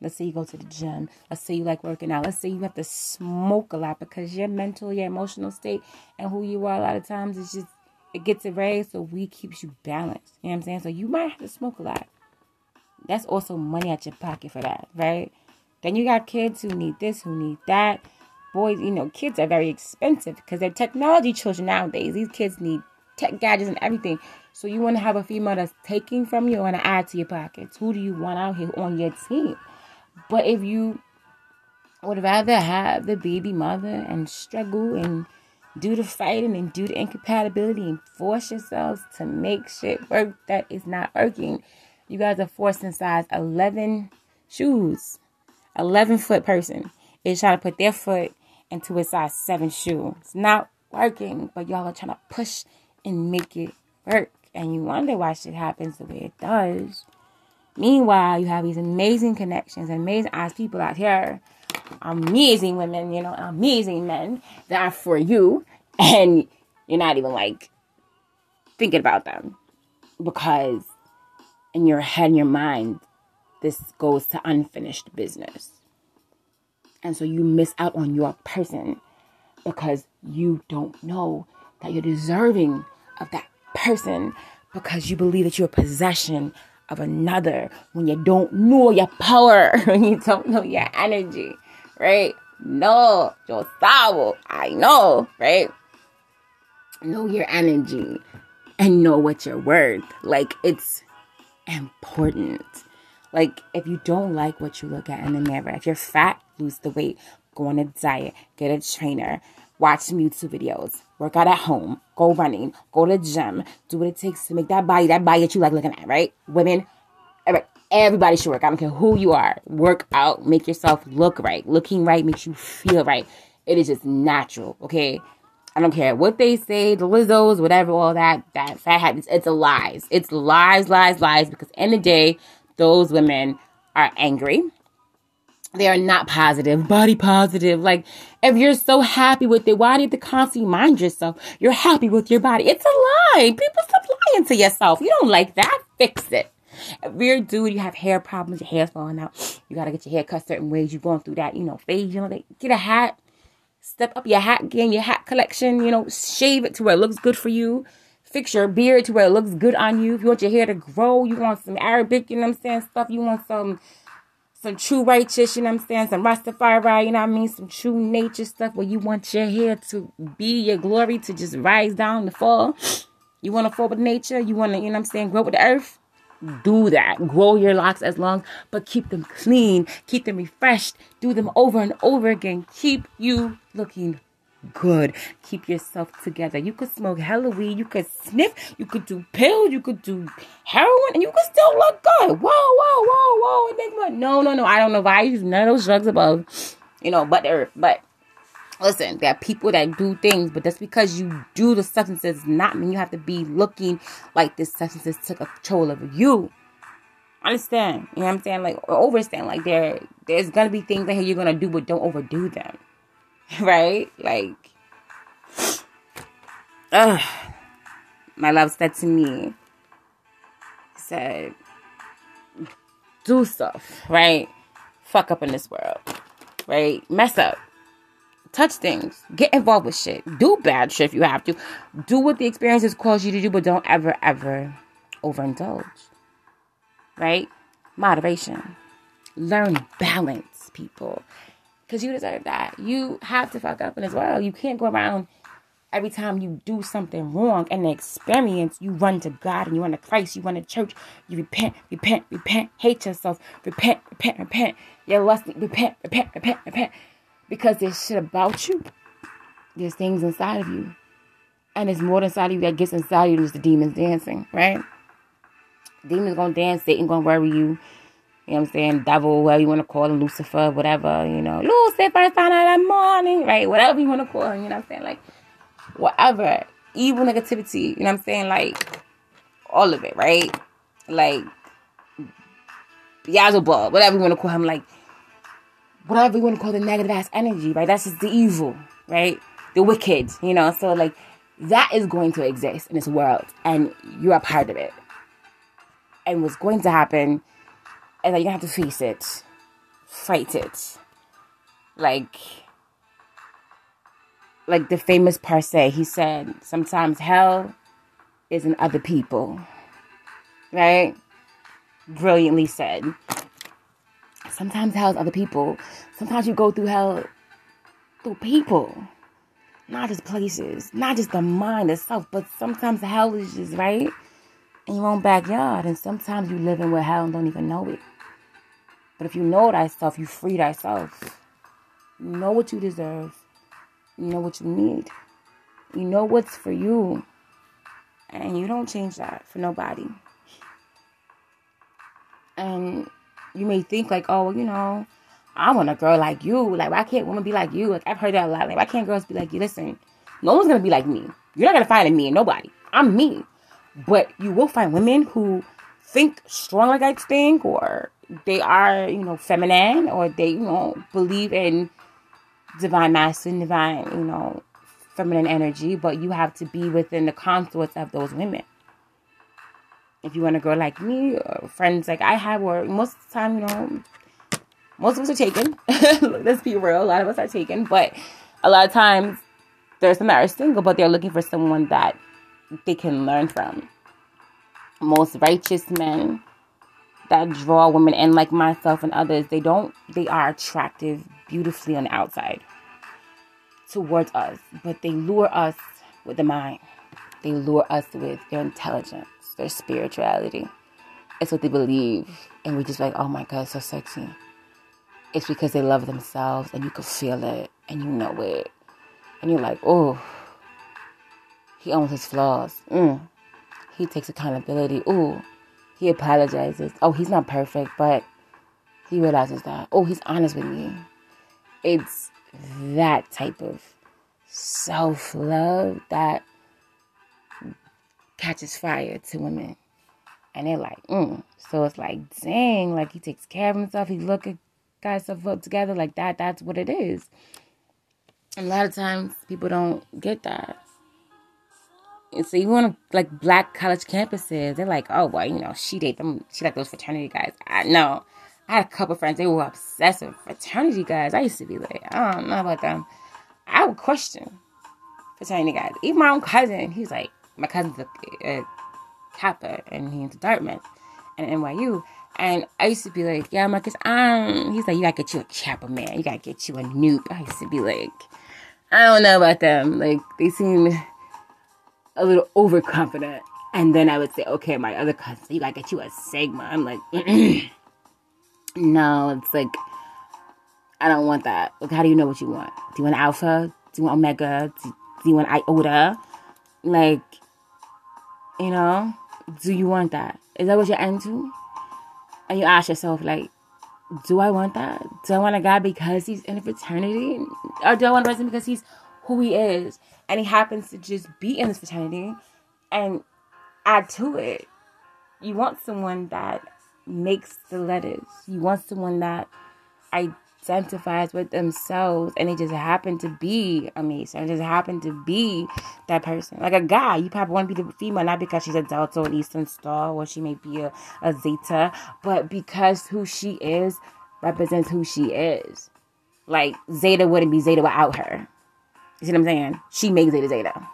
[SPEAKER 1] let's say you go to the gym. Let's say you like working out. Let's say you have to smoke a lot because your mental, your emotional state, and who you are a lot of times is just, it gets erased. So weed keeps you balanced. You know what I'm saying? So you might have to smoke a lot. That's also money at your pocket for that, right? Then you got kids who need this, who need that. Boys, you know, kids are very expensive because they're technology children nowadays. These kids need tech gadgets and everything. So you want to have a female that's taking from you and add to your pockets. Who do you want out here on your team? But if you would rather have the baby mother and struggle and do the fighting and do the incompatibility and force yourselves to make shit work that is not working, you guys are forcing size 11 shoes. 11 foot person is trying to put their foot into a size 7 shoe. It's not working, but y'all are trying to push and make it work. And you wonder why shit happens the way it does. Meanwhile, you have these amazing connections, amazing ass people out here, amazing women, you know, amazing men that are for you, and you're not even like thinking about them because in your head and your mind, this goes to unfinished business. And so you miss out on your person because you don't know that you're deserving of that person because you believe that you're a possession of another when you don't know your power, when you don't know your energy, right? No, yo sabo, I know, right? Know your energy and know what you're worth. Like it's important. Like, if you don't like what you look at in the mirror, if you're fat, lose the weight, go on a diet, get a trainer, watch some YouTube videos, work out at home, go running, go to the gym, do what it takes to make that body, that body that you like looking at, right? Women, everybody should work. I don't care who you are. Work out, make yourself look right. Looking right makes you feel right. It is just natural, okay? I don't care what they say, the Lizzos, whatever, all that, that fat hat, it's, lies. It's lies, lies, lies, because in the day, those women are angry. They are not positive, body positive. Like, if you're so happy with it, why do you have to constantly mind yourself? You're happy with your body. It's a lie. People stop lying to yourself. You don't like that. Fix it. If you're a dude, you have hair problems, your hair's falling out. You gotta get your hair cut certain ways. You're going through that, you know, phase. You know, get a hat. Step up your hat game, your hat collection. You know, shave it to where it looks good for you fix your beard to where it looks good on you. If you want your hair to grow, you want some Arabic, you know what I'm saying, stuff. You want some some true righteous, you know what I'm saying, some Rastafari, you know what I mean, some true nature stuff where you want your hair to be your glory to just rise down to fall. You want to fall with nature, you want to, you know what I'm saying, grow with the earth. Do that. Grow your locks as long, but keep them clean, keep them refreshed, do them over and over again. Keep you looking good. Keep yourself together. You could smoke hella weed, you could sniff, you could do pills, you could do heroin, and you could still look good. Whoa, whoa, whoa, whoa. Money. No, no, no. I don't know if I use none of those drugs above, you know, but there, but listen, there are people that do things, but that's because you do the substances not mean you have to be looking like this substances took control of you. Understand? You know what I'm saying? Like overstand. Like there there's gonna be things that you're gonna do, but don't overdo them. right? Like, ugh. My love said to me, said, do stuff, right? Fuck up in this world, right? Mess up. Touch things. Get involved with shit. Do bad shit if you have to. Do what the experiences cause you to do, but don't ever, ever overindulge. Right? Moderation. Learn balance, people because you deserve that. You have to fuck up in this world. You can't go around every time you do something wrong and the experience, you run to God and you run to Christ, you run to church, you repent, repent, repent, hate yourself, repent, repent, repent. You're lusty, repent, repent, repent, repent. Because there's shit about you. There's things inside of you. And there's more inside of you that gets inside of you than the demons dancing, right? Demons gonna dance, Satan gonna worry you. You know what I'm saying? Devil, whatever you want to call him, Lucifer, whatever, you know, Lucifer, sign of the morning, right? Whatever you want to call him, you know what I'm saying? Like, whatever. Evil negativity, you know what I'm saying? Like, all of it, right? Like, Beelzebub, whatever you want to call him, like, whatever you want to call the negative ass energy, right? That's just the evil, right? The wicked, you know. So like that is going to exist in this world, and you're part of it. And what's going to happen is that you have to face it, fight it, like like the famous Parse, he said, sometimes hell is in other people. Right? Brilliantly said. Sometimes hell is other people. Sometimes you go through hell through people. Not just places, not just the mind itself, but sometimes hell is just right in your own backyard. And sometimes you live in where hell and don't even know it. But if you know thyself, you free thyself. You know what you deserve you know what you need. You know what's for you. And you don't change that for nobody. And you may think like, oh, you know, I want a girl like you. Like, why can't women be like you? Like, I've heard that a lot. Like, why can't girls be like you? Listen, no one's gonna be like me. You're not gonna find a me and nobody. I'm me. But you will find women who think strong like I think, or they are, you know, feminine, or they, you know, believe in divine masculine, divine, you know, feminine energy, but you have to be within the consorts of those women. If you want to grow like me, or friends like I have, or most of the time, you know, most of us are taken. Let's be real, a lot of us are taken, but a lot of times there's some that are single, but they're looking for someone that they can learn from. Most righteous men that draw women and like myself and others, they don't, they are attractive beautifully on the outside towards us, but they lure us with the mind. They lure us with their intelligence, their spirituality. It's what they believe. And we're just like, oh my God, so sexy. It's because they love themselves and you can feel it and you know it. And you're like, oh, he owns his flaws. Mm. He takes accountability. Oh, he apologizes. Oh, he's not perfect, but he realizes that. Oh, he's honest with me. It's that type of self love that catches fire to women. And they're like, mm. So it's like, dang, like he takes care of himself. He look got himself up together like that. That's what it is. And a lot of times people don't get that. And so want to like black college campuses, they're like, oh well, you know, she date them, she like those fraternity guys. I know. I had a couple friends, they were obsessed with fraternity guys. I used to be like, I don't know about them. I would question fraternity guys. Even my own cousin, he's like, my cousin's a, a Kappa and he's a Dartmouth and NYU. And I used to be like, yeah, Marcus, um, he's like, you gotta get you a Kappa man. You gotta get you a Nupe. I used to be like, I don't know about them. Like, they seem a little overconfident. And then I would say, okay, my other cousin, you gotta get you a Sigma. I'm like, no, it's like, I don't want that. Like, how do you know what you want? Do you want alpha? Do you want omega? Do, do you want iota? Like, you know, do you want that? Is that what you're into? And you ask yourself, like, do I want that? Do I want a guy because he's in a fraternity? Or do I want a person because he's who he is and he happens to just be in this fraternity and add to it? You want someone that makes the letters. You want someone that identifies with themselves and they just happen to be a Mason, just happen to be that person. Like a guy, you probably want to be the female, not because she's a Delta or an Eastern Star or she may be a, a Zeta, but because who she is represents who she is. Like Zeta wouldn't be Zeta without her. You see what I'm saying? She makes Zeta Zeta.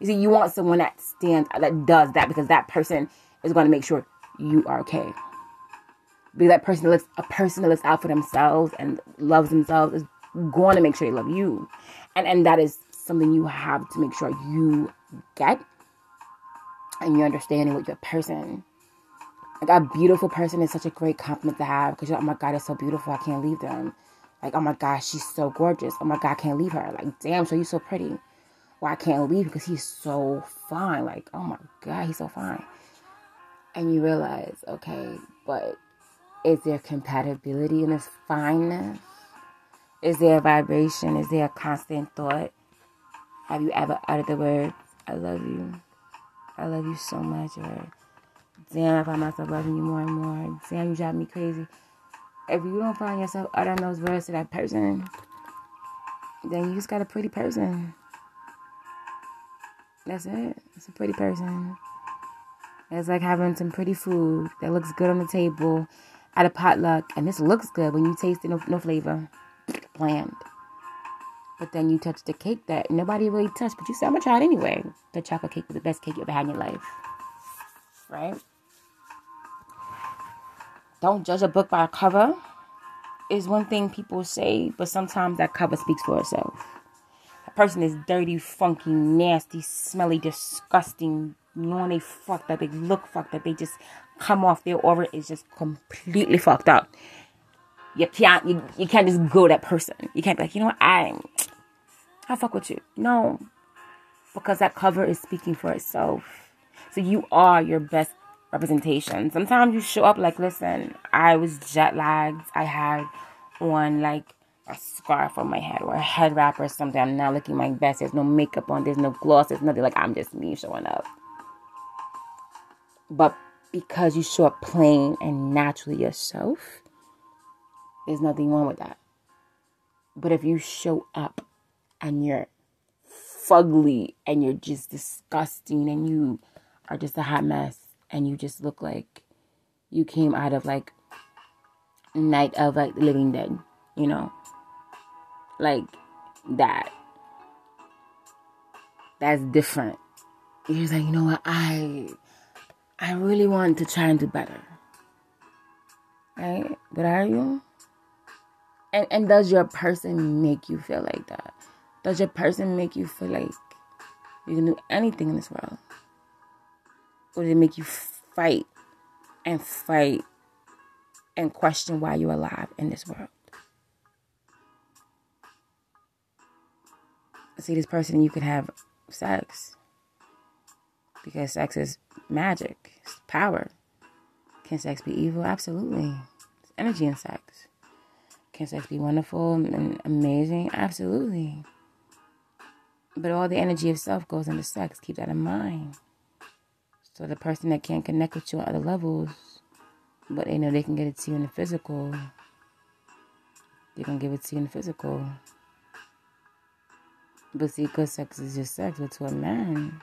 [SPEAKER 1] You see, you want someone that stands that does that because that person is going to make sure you are okay. Be that person that looks a person that looks out for themselves and loves themselves is going to make sure they love you. And and that is something you have to make sure you get and you're understanding with your person. Like a beautiful person is such a great compliment to have because you're oh my god it's so beautiful. I can't leave them like oh my gosh she's so gorgeous oh my god i can't leave her like damn so you're so pretty well i can't leave because he's so fine like oh my god he's so fine and you realize okay but is there compatibility in this fineness? Is there a vibration? Is there a constant thought? Have you ever uttered the words, I love you? I love you so much. Or, damn, I find myself loving you more and more. Damn, you drive me crazy. If you don't find yourself uttering those words to that person, then you just got a pretty person. That's it. It's a pretty person. It's like having some pretty food that looks good on the table at a potluck, and this looks good when you taste it, no, no flavor, bland. But then you touch the cake that nobody really touched, but you said, I'm gonna try it anyway. The chocolate cake was the best cake you ever had in your life. Right? Don't judge a book by a cover, is one thing people say, but sometimes that cover speaks for itself. A person is dirty, funky, nasty, smelly, disgusting, knowing they fucked up, they look fucked up, they just come off their aura is just completely fucked up. You can't you, you can't just go that person. You can't be like, you know what, I I fuck with you. No. Because that cover is speaking for itself. So you are your best representation. Sometimes you show up like, listen, I was jet lagged. I had on like a scarf on my head or a head wrap or something. I'm not looking my best. There's no makeup on. There's no gloss. There's nothing. Like I'm just me showing up. But because you show up plain and naturally yourself, there's nothing wrong with that. But if you show up and you're fugly and you're just disgusting and you are just a hot mess and you just look like you came out of like night of like living dead, you know? Like that. That's different. You're like, you know what, I I really want to try and do better. Right? But are you? And and does your person make you feel like that? Does your person make you feel like you can do anything in this world? Or does it make you fight and fight and question why you're alive in this world? See, this person, you could have sex because sex is magic, it's power. Can sex be evil? Absolutely. There's energy in sex. Can sex be wonderful and amazing? Absolutely. But all the energy of self goes into sex. Keep that in mind. So the person that can't connect with you on other levels, but they know they can get it to you in the physical, they're gonna give it to you in the physical. But see, good sex is just sex, but to a man,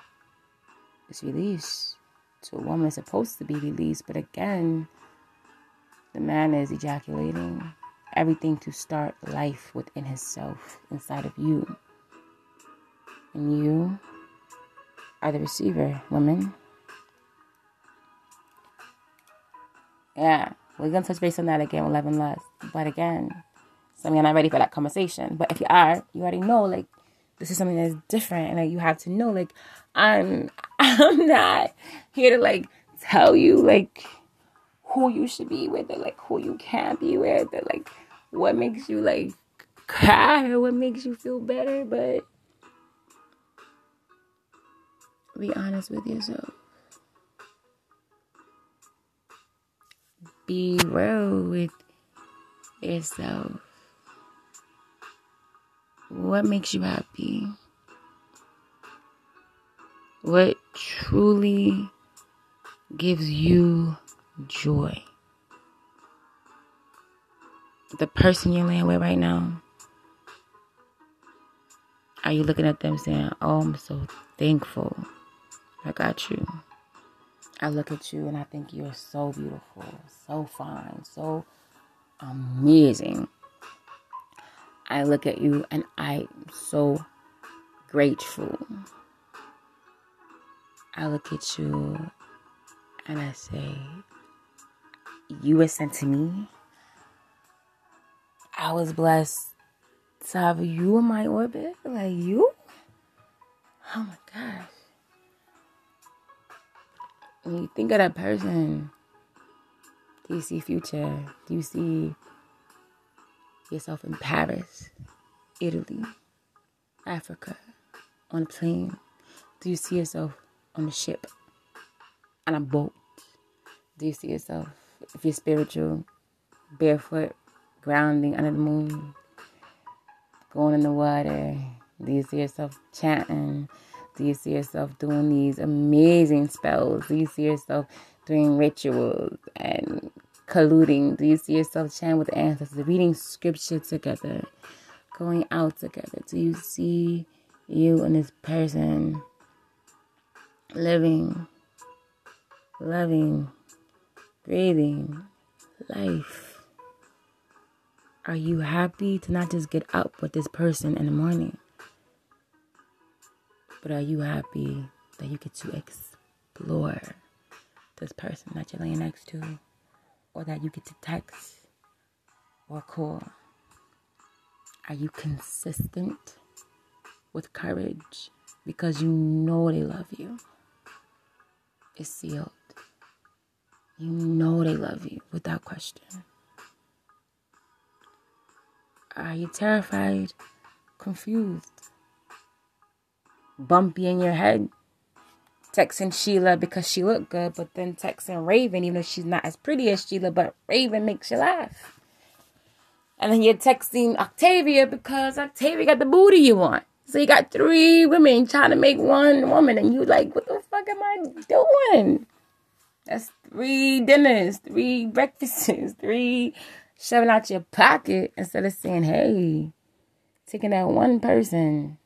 [SPEAKER 1] it's release. To a woman, it's supposed to be released, but again, the man is ejaculating everything to start life within himself, inside of you. And you are the receiver, woman. Yeah, we're gonna touch base on that again with Love and Lust. But again, some of you not ready for that conversation. But if you are, you already know like this is something that's different and like you have to know like I'm I'm not here to like tell you like who you should be with or like who you can't be with or like what makes you like cry or what makes you feel better, but be honest with yourself. Be real with yourself. What makes you happy? What truly gives you joy? The person you're laying with right now, are you looking at them saying, Oh, I'm so thankful I got you. I look at you and I think you're so beautiful, so fine, so amazing. I look at you and I'm so grateful. I look at you and I say, You were sent to me. I was blessed to have you in my orbit. Like you? Oh my gosh when you think of that person, do you see future? Do you see yourself in Paris, Italy, Africa, on a plane? Do you see yourself on a ship, on a boat? Do you see yourself, if you're spiritual, barefoot, grounding under the moon, going in the water? Do you see yourself chanting? Do you see yourself doing these amazing spells? Do you see yourself doing rituals and colluding? Do you see yourself chatting with the ancestors, reading scripture together, going out together? Do you see you and this person living, loving, breathing life? Are you happy to not just get up with this person in the morning? But are you happy that you get to explore this person that you're laying next to? Or that you get to text or call? Are you consistent with courage because you know they love you? It's sealed. You know they love you without question. Are you terrified, confused, bumpy in your head? Texting Sheila because she looked good, but then texting Raven, even though she's not as pretty as Sheila, but Raven makes you laugh. And then you're texting Octavia because Octavia got the booty you want. So you got three women trying to make one woman, and you like, what the fuck am I doing? That's three dinners, three breakfasts, three shoving out your pocket instead of saying, hey, taking that one person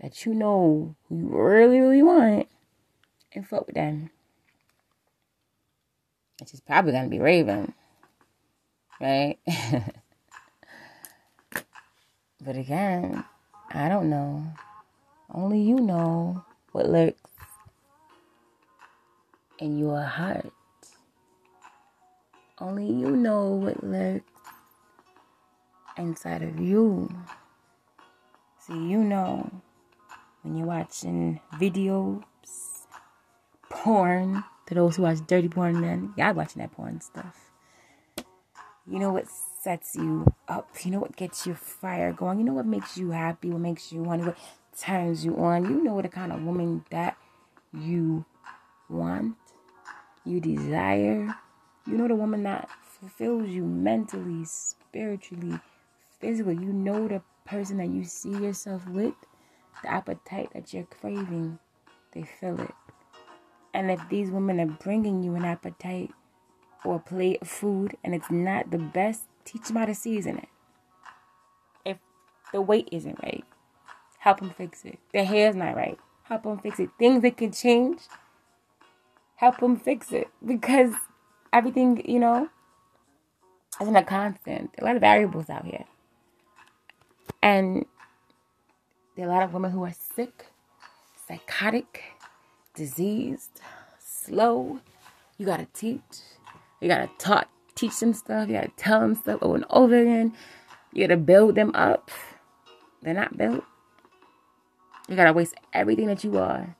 [SPEAKER 1] that you know who you really, really want and fuck with them. Which is probably gonna be Raven. Right? but again, I don't know. Only you know what lurks in your heart. Only you know what lurks inside of you. See, you know when you're watching videos, porn, to those who watch dirty porn, then y'all watching that porn stuff. You know what sets you up. You know what gets your fire going. You know what makes you happy, what makes you want, what turns you on. You know what the kind of woman that you want you desire. You know the woman that fulfills you mentally, spiritually, physically. You know the person that you see yourself with, the appetite that you're craving, they feel it. And if these women are bringing you an appetite or a plate of food and it's not the best, teach them how to season it. If the weight isn't right, help them fix it. The hair's not right, help them fix it. Things that can change help them fix it because everything, you know, isn't a constant. A lot of variables out here. And there are a lot of women who are sick, psychotic, diseased, slow. You gotta teach. You gotta talk, teach them stuff. You gotta tell them stuff over and over again. You gotta build them up. They're not built. You gotta waste everything that you are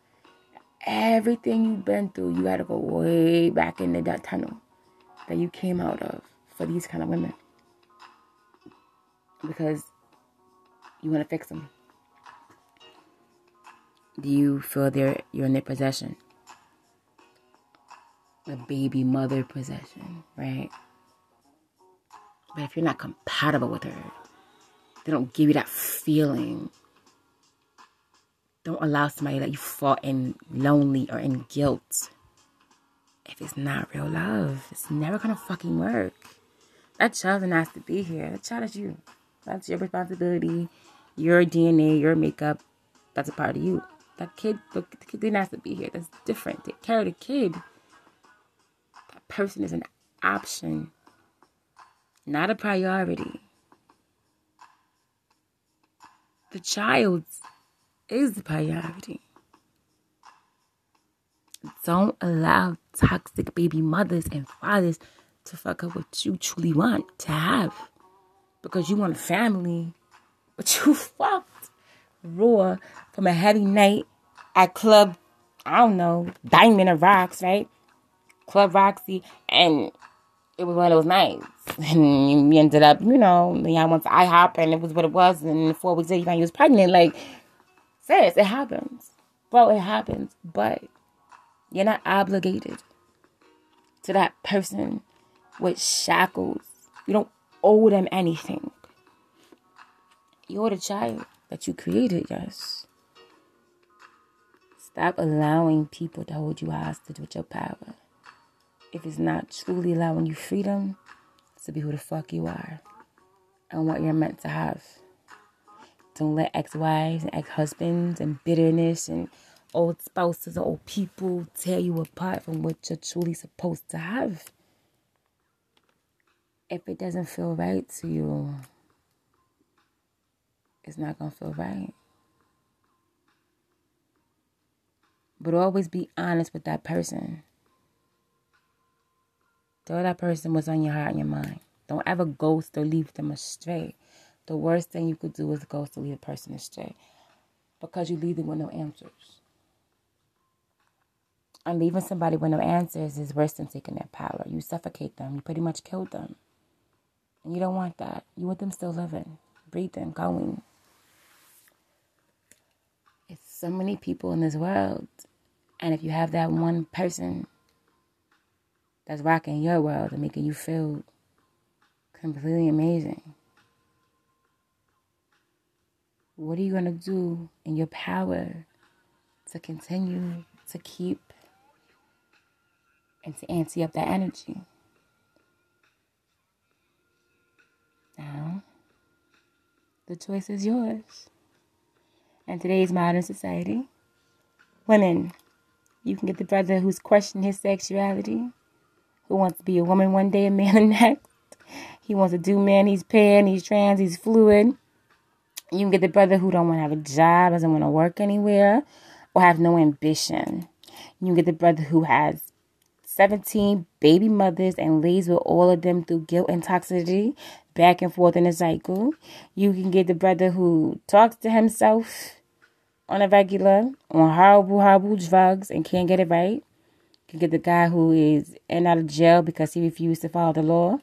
[SPEAKER 1] everything you've been through, you got to go way back into that tunnel that you came out of for these kind of women. Because you want to fix them. Do you feel they're, you're in their possession? The baby mother possession, right? But if you're not compatible with her, they don't give you that feeling don't allow somebody that you fall in lonely or in guilt. If it's not real love, it's never gonna fucking work. That child has to be here. That child is you. That's your responsibility. Your DNA, your makeup, that's a part of you. That kid, the kid didn't have to be here. That's different. Take care of the kid. That person is an option, not a priority. The child's is the priority. Don't allow toxic baby mothers and fathers to fuck up what you truly want to have. Because you want a family, but you fucked raw from a heavy night at Club, I don't know, Diamond or Rocks, right? Club Roxy, and it was one of those nights. And you ended up, you know, y'all went to IHOP and it was what it was. And four weeks later, you was pregnant. Like, says it happens. Bro, it happens. But you're not obligated to that person with shackles. You don't owe them anything. You're the child that you created, yes. Stop allowing people to hold you hostage with your power. if it's not truly allowing you freedom to be who the fuck you are and what you're meant to have. Don't let ex wives and ex husbands and bitterness and old spouses or old people tear you apart from what you're truly supposed to have. If it doesn't feel right to you, it's not going to feel right. But always be honest with that person. Tell that person what's on your heart and your mind. Don't ever ghost or leave them astray. The worst thing you could do is ghost or leave a person astray because you leave them with no answers. And leaving somebody with no answers is worse than taking their power. You suffocate them. You pretty much killed them. And you don't want that. You want them still living, breathing, going. So many people in this world. And if you have that one person that's rocking your world and making you feel completely amazing, what are you going to do in your power to continue to keep and to ante up that energy? Now, the choice is yours. In today's modern society, women, you can get the brother who's questioning his sexuality, who wants to be a woman one day, a man the next. He wants to do man, he's pan, he's trans, he's fluid. You can get the brother who don't want to have a job, doesn't want to work anywhere, or have no ambition. You can get the brother who has 17 baby mothers and lays with all of them through guilt and toxicity, back and forth in a cycle. You can get the brother who talks to himself on a regular, on horrible, horrible drugs and can't get it right. You can get the guy who is in out of jail because he refused to follow the law. You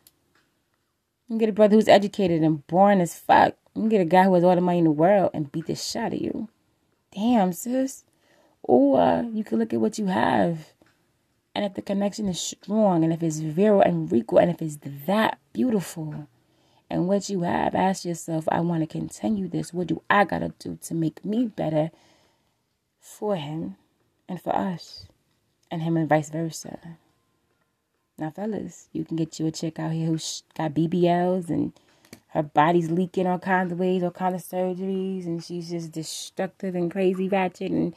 [SPEAKER 1] can get a brother who's educated and boring as fuck. You can get a guy who has all the money in the world and beat the shit out of you. Damn, sis. Or you can look at what you have. And if the connection is strong, and if it's virile and regal, and if it's that beautiful, and what you have, ask yourself, I want to continue this. What do I got to do to make me better for him and for us and him and vice versa? Now, fellas, you can get you a chick out here who's got BBLs and her body's leaking all kinds of ways, all kinds of surgeries, and she's just destructive and crazy, ratchet and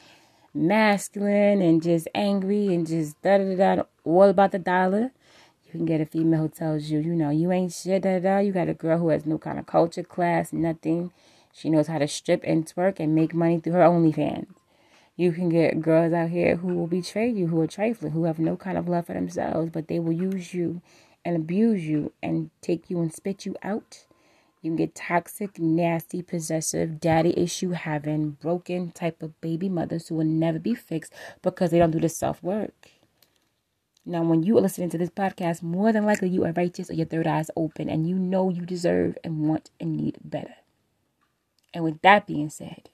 [SPEAKER 1] masculine and just angry and just da da da, all about the dollar. You can get a female who tells you, you know, you ain't shit, da da. You got a girl who has no kind of culture, class, nothing. She knows how to strip and twerk and make money through her OnlyFans. You can get girls out here who will betray you, who are trifling, who have no kind of love for themselves, but they will use you and abuse you and take you and spit you out. You can get toxic, nasty, possessive, daddy issue having, broken type of baby mothers who will never be fixed because they don't do the self work. Now, when you are listening to this podcast, more than likely you are righteous or your third eye is open and you know you deserve and want and need better. And with that being said,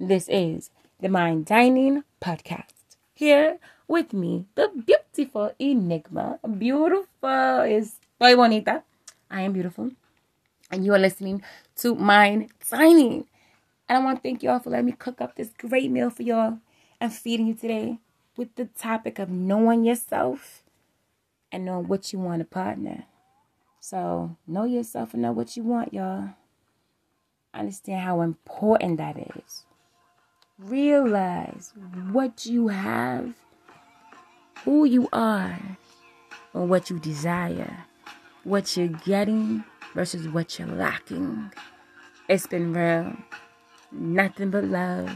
[SPEAKER 1] this is the Mind Dining Podcast. Here with me, the beautiful Enigma. Beautiful is Soy Bonita. I am beautiful. And you are listening to Mind Dining. And I want to thank y'all for letting me cook up this great meal for y'all and feeding you today with the topic of knowing yourself and knowing what you want a partner. So, know yourself and know what you want, y'all. Understand how important that is. Realize what you have, who you are, or what you desire, what you're getting versus what you're lacking. It's been real. Nothing but love.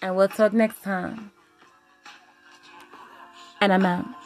[SPEAKER 1] And we'll talk next time and I'm out.